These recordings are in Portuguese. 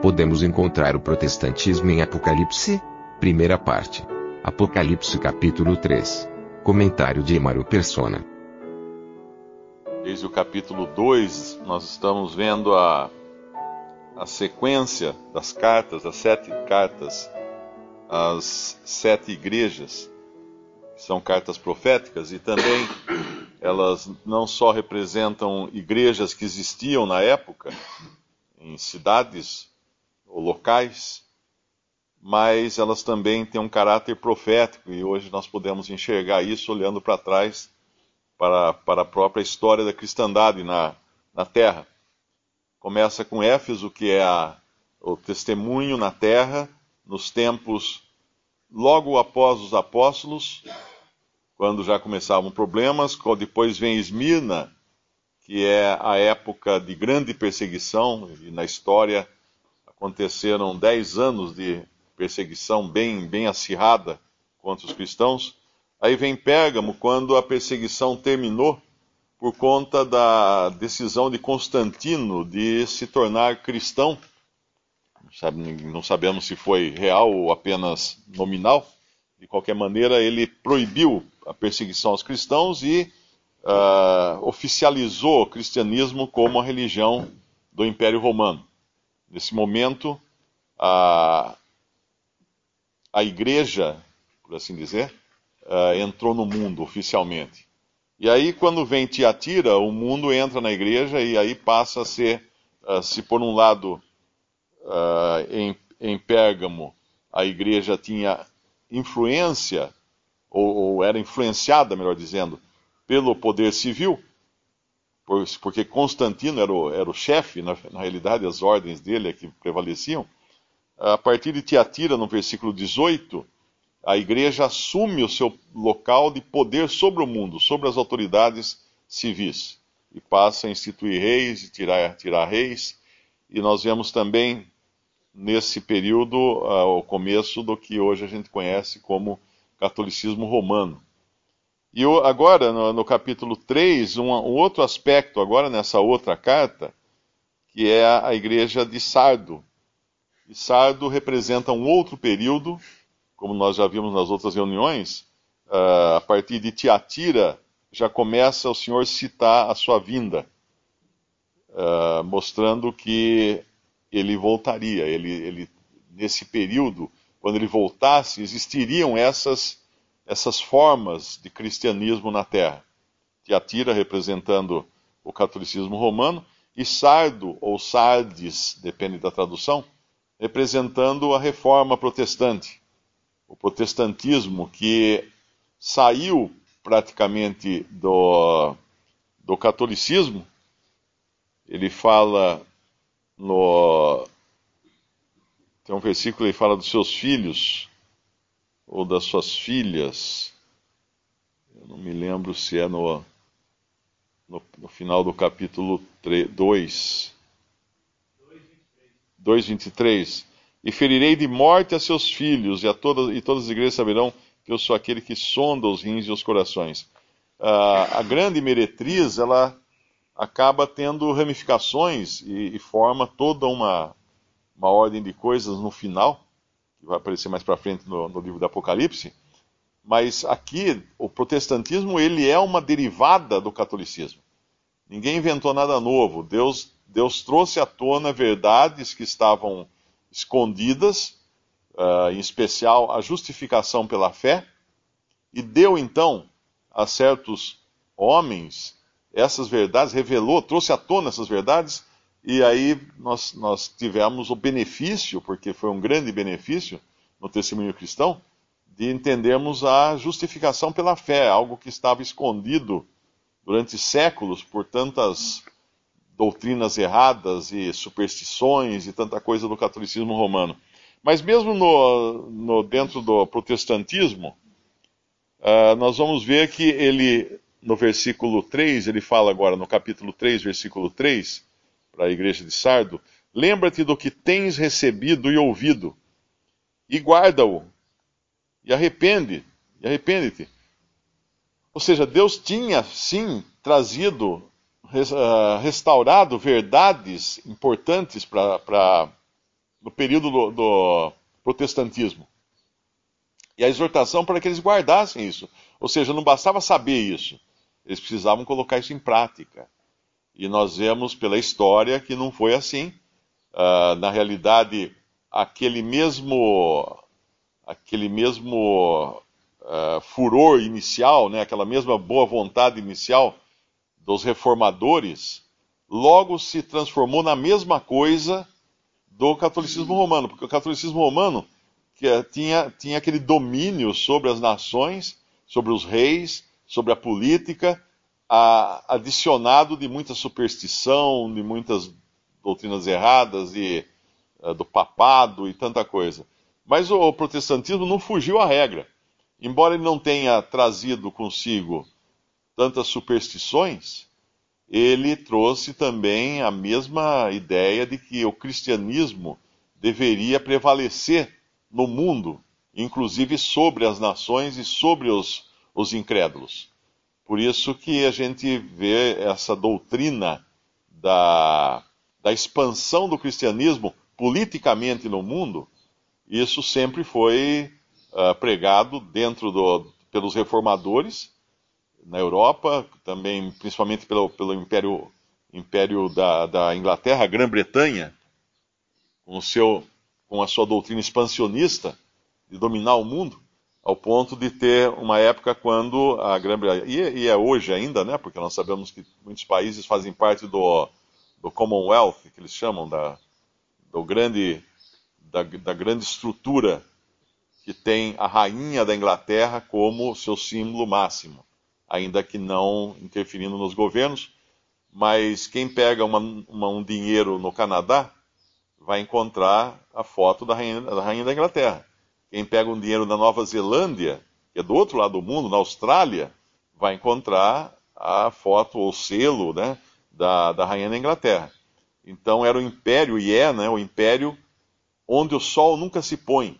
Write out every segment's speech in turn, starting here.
Podemos encontrar o protestantismo em Apocalipse? Primeira parte. Apocalipse capítulo 3. Comentário de Emaro Persona. Desde o capítulo 2, nós estamos vendo a, a sequência das cartas, das sete cartas, às sete igrejas, são cartas proféticas, e também elas não só representam igrejas que existiam na época, em cidades ou locais, mas elas também têm um caráter profético, e hoje nós podemos enxergar isso olhando para trás para, para a própria história da cristandade na, na Terra. Começa com Éfeso, que é a, o testemunho na Terra, nos tempos logo após os apóstolos, quando já começavam problemas. Depois vem Esmirna, que é a época de grande perseguição, e na história aconteceram dez anos de perseguição bem, bem acirrada contra os cristãos. Aí vem Pérgamo, quando a perseguição terminou por conta da decisão de Constantino de se tornar cristão. Não sabemos se foi real ou apenas nominal. De qualquer maneira, ele proibiu a perseguição aos cristãos e uh, oficializou o cristianismo como a religião do Império Romano. Nesse momento, a, a igreja, por assim dizer, uh, entrou no mundo oficialmente. E aí, quando vem Tiatira, o mundo entra na igreja e aí passa a ser, uh, se por um lado uh, em, em Pérgamo a igreja tinha influência, ou, ou, era influenciada, melhor dizendo, pelo poder civil, porque Constantino era o, era o chefe, na, na realidade as ordens dele é que prevaleciam. A partir de Tiatira, no versículo 18, a igreja assume o seu local de poder sobre o mundo, sobre as autoridades civis, e passa a instituir reis e tirar, tirar reis. E nós vemos também nesse período uh, o começo do que hoje a gente conhece como catolicismo romano. E agora, no, no capítulo 3, um, um, outro aspecto, agora nessa outra carta, que é a, a igreja de Sardo. E Sardo representa um outro período como nós já vimos nas outras reuniões, uh, a partir de Tiatira, já começa o Senhor citar a sua vinda, uh, mostrando que ele voltaria. Ele, ele, nesse período, quando ele voltasse, existiriam essas, essas formas de cristianismo na terra. Tiatira representando o catolicismo romano, e Sardo, ou Sardes, depende da tradução, representando a reforma protestante o protestantismo que saiu praticamente do, do catolicismo, ele fala no. Tem um versículo que ele fala dos seus filhos, ou das suas filhas. Eu não me lembro se é no, no, no final do capítulo 3, 2. 2,23 e ferirei de morte a seus filhos, e, a todas, e todas as igrejas saberão que eu sou aquele que sonda os rins e os corações. A grande meretriz, ela acaba tendo ramificações e, e forma toda uma, uma ordem de coisas no final, que vai aparecer mais para frente no, no livro do Apocalipse. Mas aqui, o protestantismo, ele é uma derivada do catolicismo. Ninguém inventou nada novo. Deus, Deus trouxe à tona verdades que estavam escondidas, uh, em especial a justificação pela fé, e deu então a certos homens essas verdades, revelou, trouxe à tona essas verdades, e aí nós, nós tivemos o benefício, porque foi um grande benefício no testemunho cristão, de entendermos a justificação pela fé, algo que estava escondido durante séculos por tantas doutrinas erradas e superstições e tanta coisa do catolicismo romano. Mas mesmo no, no dentro do protestantismo, uh, nós vamos ver que ele, no versículo 3, ele fala agora, no capítulo 3, versículo 3, para a igreja de Sardo, lembra-te do que tens recebido e ouvido, e guarda-o, e arrepende, e arrepende-te. Ou seja, Deus tinha sim trazido, uh, restaurado verdades importantes para no período do, do protestantismo. E a exortação para que eles guardassem isso. Ou seja, não bastava saber isso, eles precisavam colocar isso em prática. E nós vemos pela história que não foi assim. Uh, na realidade, aquele mesmo, aquele mesmo uh, furor inicial, né, aquela mesma boa vontade inicial dos reformadores, logo se transformou na mesma coisa do catolicismo romano, porque o catolicismo romano que, eh, tinha, tinha aquele domínio sobre as nações, sobre os reis, sobre a política, a, adicionado de muita superstição, de muitas doutrinas erradas, e, uh, do papado e tanta coisa. Mas o, o protestantismo não fugiu à regra. Embora ele não tenha trazido consigo tantas superstições, ele trouxe também a mesma ideia de que o cristianismo deveria prevalecer no mundo, inclusive sobre as nações e sobre os, os incrédulos. Por isso que a gente vê essa doutrina da, da expansão do cristianismo politicamente no mundo, isso sempre foi uh, pregado dentro do, pelos reformadores na Europa, também principalmente pelo, pelo Império, Império da, da Inglaterra, Grã-Bretanha, com, com a sua doutrina expansionista de dominar o mundo, ao ponto de ter uma época quando a Grã-Bretanha, e, é hoje ainda, né, porque nós sabemos que muitos países fazem parte do, do Commonwealth, que eles chamam, da, do grande, da, da grande estrutura que tem a rainha da Inglaterra como seu símbolo máximo ainda que não interferindo nos governos. Mas quem pega uma, uma, um dinheiro no Canadá vai encontrar a foto da rainha, da rainha da Inglaterra. Quem pega um dinheiro na Nova Zelândia, que é do outro lado do mundo, na Austrália, vai encontrar a foto ou selo né, da, da rainha da Inglaterra. Então era o império, e é né, o império onde o sol nunca se põe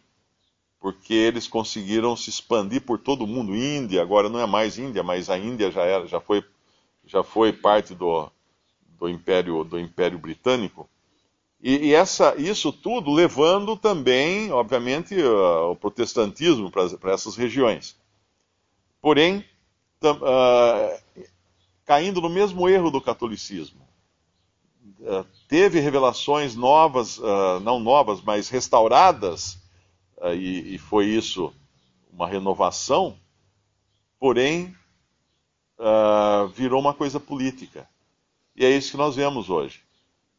porque eles conseguiram se expandir por todo o mundo. Índia, agora não é mais Índia, mas a Índia já, era, já, foi, já foi parte do, do, Império, do Império Britânico. E, e essa, isso tudo levando também, obviamente, uh, o protestantismo para essas regiões. Porém, uh, caindo no mesmo erro do catolicismo. Uh, teve revelações novas, não novas, mas restauradas e, e, foi isso uma renovação, porém uh, virou uma coisa política. E é isso que nós vemos hoje.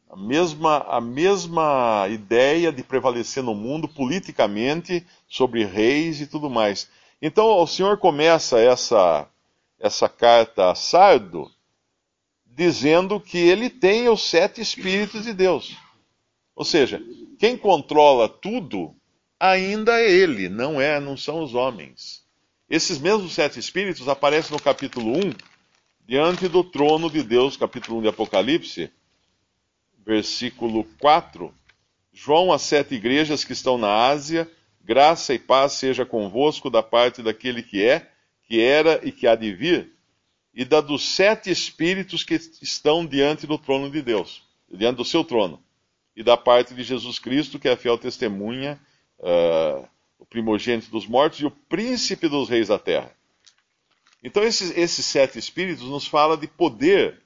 A mesma, a mesma ideia de prevalecer no mundo politicamente sobre reis e tudo mais. Então o Senhor começa essa, essa carta a Sardo dizendo que ele tem os sete Espíritos de Deus. Ou seja, quem controla tudo ainda é ele, não é, não são os homens. Esses mesmos sete espíritos aparecem no capítulo 1, diante do trono de Deus, capítulo 1 de Apocalipse, versículo 4. João às sete igrejas que estão na Ásia, graça e paz seja convosco da parte daquele que é, que era e que há de vir, e da dos sete espíritos que estão diante do trono de Deus, diante do seu trono, e da parte de Jesus Cristo, que é a fiel testemunha uh, o primogênito dos mortos e o príncipe dos reis da terra. Então, esses, esses sete espíritos nos fala de poder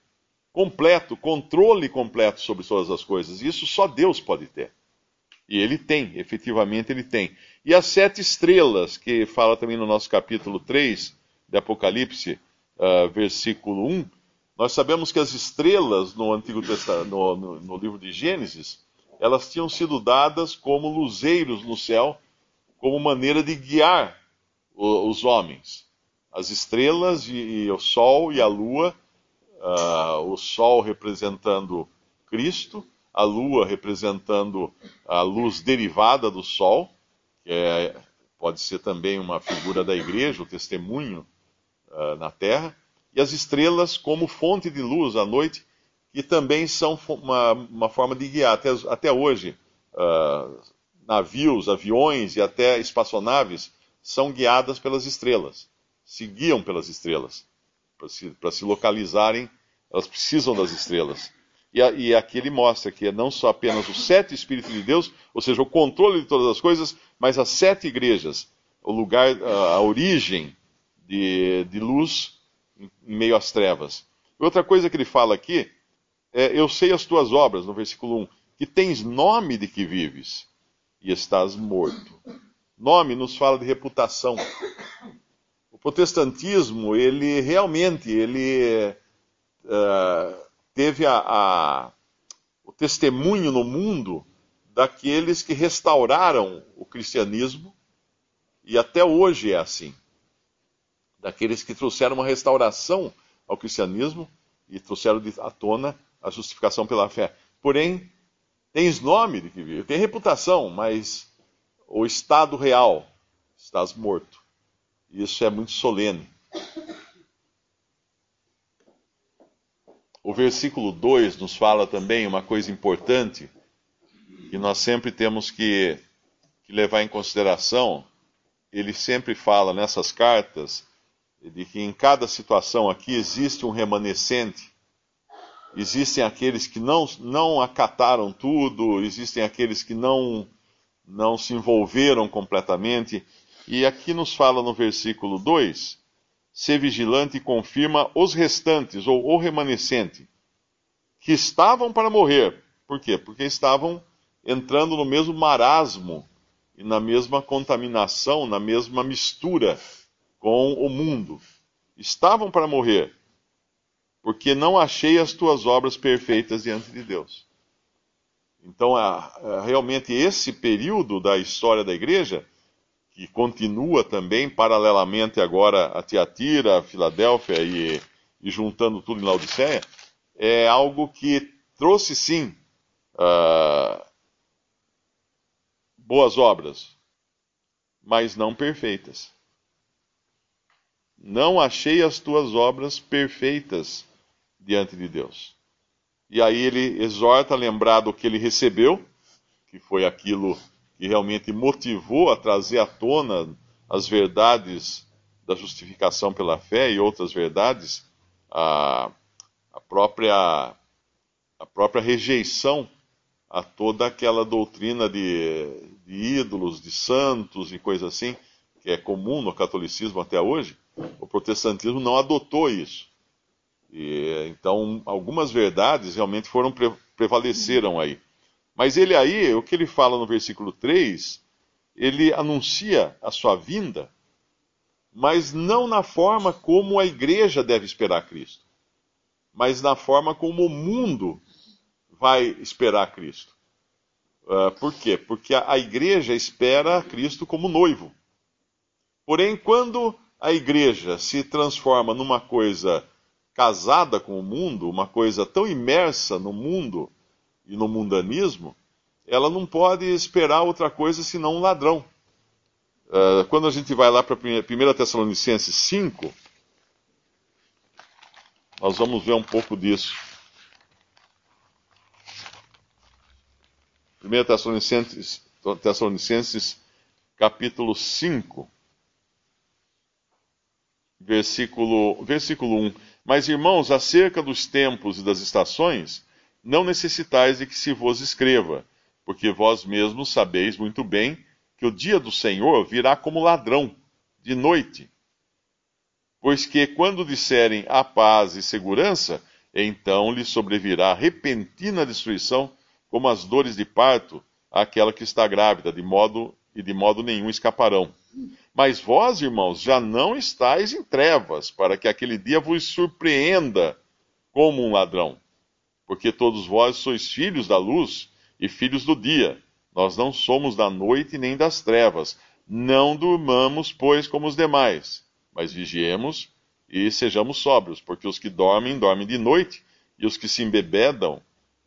completo, controle completo sobre todas as coisas. Isso só Deus pode ter. E ele tem, efetivamente ele tem. E as sete estrelas, que fala também no nosso capítulo 3 de Apocalipse, uh, versículo 1, nós sabemos que as estrelas no Antigo Testamento, no, no, no livro de Gênesis, elas tinham sido dadas como luzeiros no céu, como maneira de guiar os homens. As estrelas e, e o sol e a lua uh, o Sol representando Cristo, a Lua representando a luz derivada do Sol, que é, pode ser também uma figura da igreja, o testemunho uh, na Terra, e as estrelas como fonte de luz à noite, que também são uma, uma forma de guiar. Até, até hoje, uh, navios, aviões e até espaçonaves são guiadas pelas estrelas, se guiam pelas estrelas. Para se, se localizarem, elas precisam das estrelas. E, a, e, aqui ele mostra que é não só apenas os sete Espíritos de Deus, ou seja, o controle de todas as coisas, mas as sete igrejas, o lugar, a, a origem de, de luz em meio às trevas. Outra coisa que ele fala aqui é: Eu sei as tuas obras, no versículo 1, que tens nome de que vives e estás morto. Nome nos fala de reputação. Protestantismo, ele realmente, ele uh, teve a, a, o testemunho no mundo daqueles que restauraram o cristianismo, e até hoje é assim. Daqueles que trouxeram uma restauração ao cristianismo e trouxeram à tona a justificação pela fé. Porém, Tens nome de que vive, tem reputação, mas o estado real, estás morto. Isso é muito solene. O versículo 2 nos fala também uma coisa importante que nós sempre temos que, que levar em consideração. Ele sempre fala nessas cartas de que em cada situação aqui existe um remanescente existem aqueles que não, não acataram tudo, existem aqueles que não, não se envolveram completamente. E aqui nos fala no versículo 2: ser vigilante e confirma os restantes, ou o remanescente, que estavam para morrer. Por quê? Porque estavam entrando no mesmo marasmo e na mesma contaminação, na mesma mistura com o mundo. Estavam para morrer porque não achei as tuas obras perfeitas diante de Deus. Então, realmente, esse período da história da igreja, que continua também paralelamente agora a Tiatira, a Filadélfia e, e juntando tudo em Laodiceia, é algo que trouxe sim uh, boas obras, mas não perfeitas. Não achei as tuas obras perfeitas diante de Deus. E aí ele exorta a lembrar do que ele recebeu, que foi aquilo que realmente motivou a trazer à tona as verdades da justificação pela fé e outras verdades, a, a própria a própria rejeição a toda aquela doutrina de, de ídolos, de santos e coisa assim, que é comum no catolicismo até hoje, o protestantismo não adotou isso. E, então, algumas verdades realmente foram pre prevaleceram aí. Mas ele aí, o que ele fala no versículo 3, ele anuncia a sua vinda, mas não na forma como a igreja deve esperar Cristo, mas na forma como o mundo vai esperar Cristo. Uh, por quê? Porque a, a igreja espera Cristo como noivo. Porém, quando a igreja se transforma numa coisa casada com o mundo, uma coisa tão imersa no mundo e no mundanismo, ela não pode esperar outra coisa senão um ladrão. Uh, quando a gente vai lá para 1 Tessalonicenses 5, nós vamos ver um pouco disso. 1 Tessalonicenses, Tessalonicenses capítulo 5, versículo, versículo 1. Mas, irmãos, acerca dos tempos e das estações, não necessitais de que se vos escreva, porque vós mesmos sabeis muito bem que o dia do Senhor virá como ladrão, de noite. Pois que, quando disserem a paz e segurança, então lhe sobrevirá repentina destruição, como as dores de parto àquela que está grávida, de modo e de modo nenhum escaparão. Mas vós, irmãos, já não estáis em trevas, para que aquele dia vos surpreenda como um ladrão. Porque todos vós sois filhos da luz e filhos do dia. Nós não somos da noite nem das trevas. Não durmamos, pois, como os demais, mas vigiemos, e sejamos sóbrios, porque os que dormem, dormem de noite, e os que se embebedam,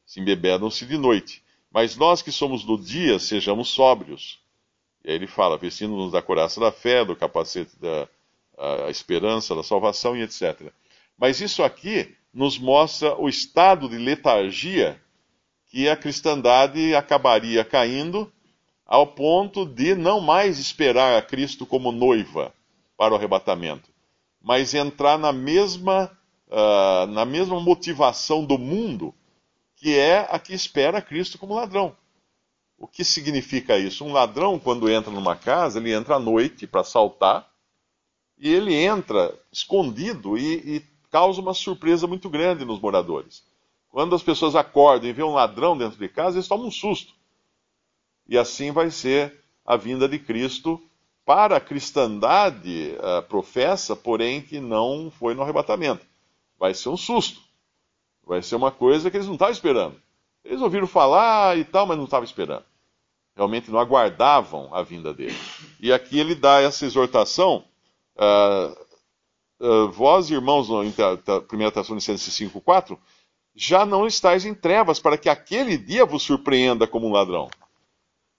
se embebedam-se de noite. Mas nós que somos do dia, sejamos sóbrios. E aí ele fala, vestindo-nos da coraça da fé, do capacete da a esperança, da salvação e etc. Mas isso aqui nos mostra o estado de letargia que a cristandade acabaria caindo ao ponto de não mais esperar a Cristo como noiva para o arrebatamento, mas entrar na mesma, uh, na mesma motivação do mundo, que é a que espera Cristo como ladrão. O que significa isso? Um ladrão, quando entra numa casa, ele entra à noite para assaltar, e ele entra escondido e, e causa uma surpresa muito grande nos moradores. Quando as pessoas acordam e vêem um ladrão dentro de casa, eles tomam um susto. E assim vai ser a vinda de Cristo para a cristandade uh, professa, porém que não foi no arrebatamento. Vai ser um susto. Vai ser uma coisa que eles não estavam esperando. Eles ouviram falar e tal, mas não estavam esperando. Realmente não aguardavam a vinda dele. E aqui ele dá essa exortação. Uh, uh, vós, irmãos, em 1 Tessalonicenses 5,4, já não estáis em trevas, para que aquele dia vos surpreenda como um ladrão.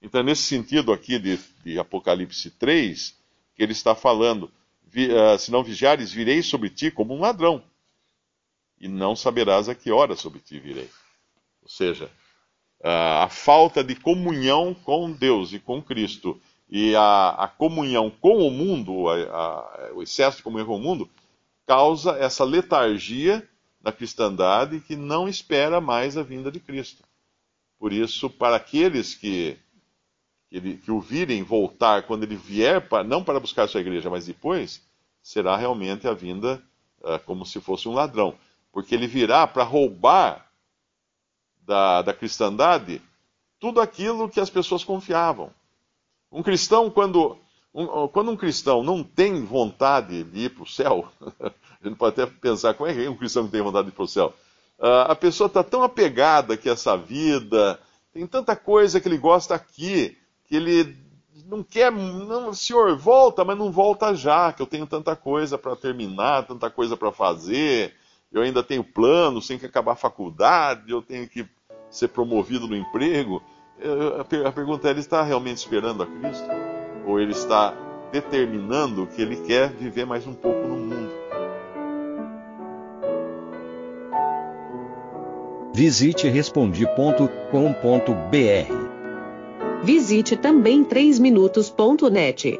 Então, nesse sentido aqui de, de Apocalipse 3, que ele está falando: vi, uh, se não vigiares, virei sobre ti como um ladrão, e não saberás a que hora sobre ti virei. Ou seja, uh, a falta de comunhão com Deus e com Cristo, e a, a comunhão com o mundo, a, a, o excesso de comunhão com o mundo, causa essa letargia da cristandade que não espera mais a vinda de Cristo. Por isso, para aqueles que, que, ele, que o virem voltar quando ele vier, para, não para buscar sua igreja, mas depois, será realmente a vinda uh, como se fosse um ladrão. Porque ele virá para roubar da, da cristandade tudo aquilo que as pessoas confiavam. Um cristão, quando um, quando um cristão não tem vontade de ir para o céu, a gente pode até pensar como é que é um cristão que tem vontade de ir para o céu. Uh, a pessoa está tão apegada que essa vida, tem tanta coisa que ele gosta aqui, que ele não quer, não, senhor, volta, mas não volta já, que eu tenho tanta coisa para terminar, tanta coisa para fazer, eu ainda tenho planos, tenho que acabar a faculdade, eu tenho que ser promovido no emprego. A pergunta é: ele está realmente esperando a Cristo? ou ele está determinando que ele quer viver mais um pouco no mundo. Visite respondi.com.br. Visite também 3minutos.net.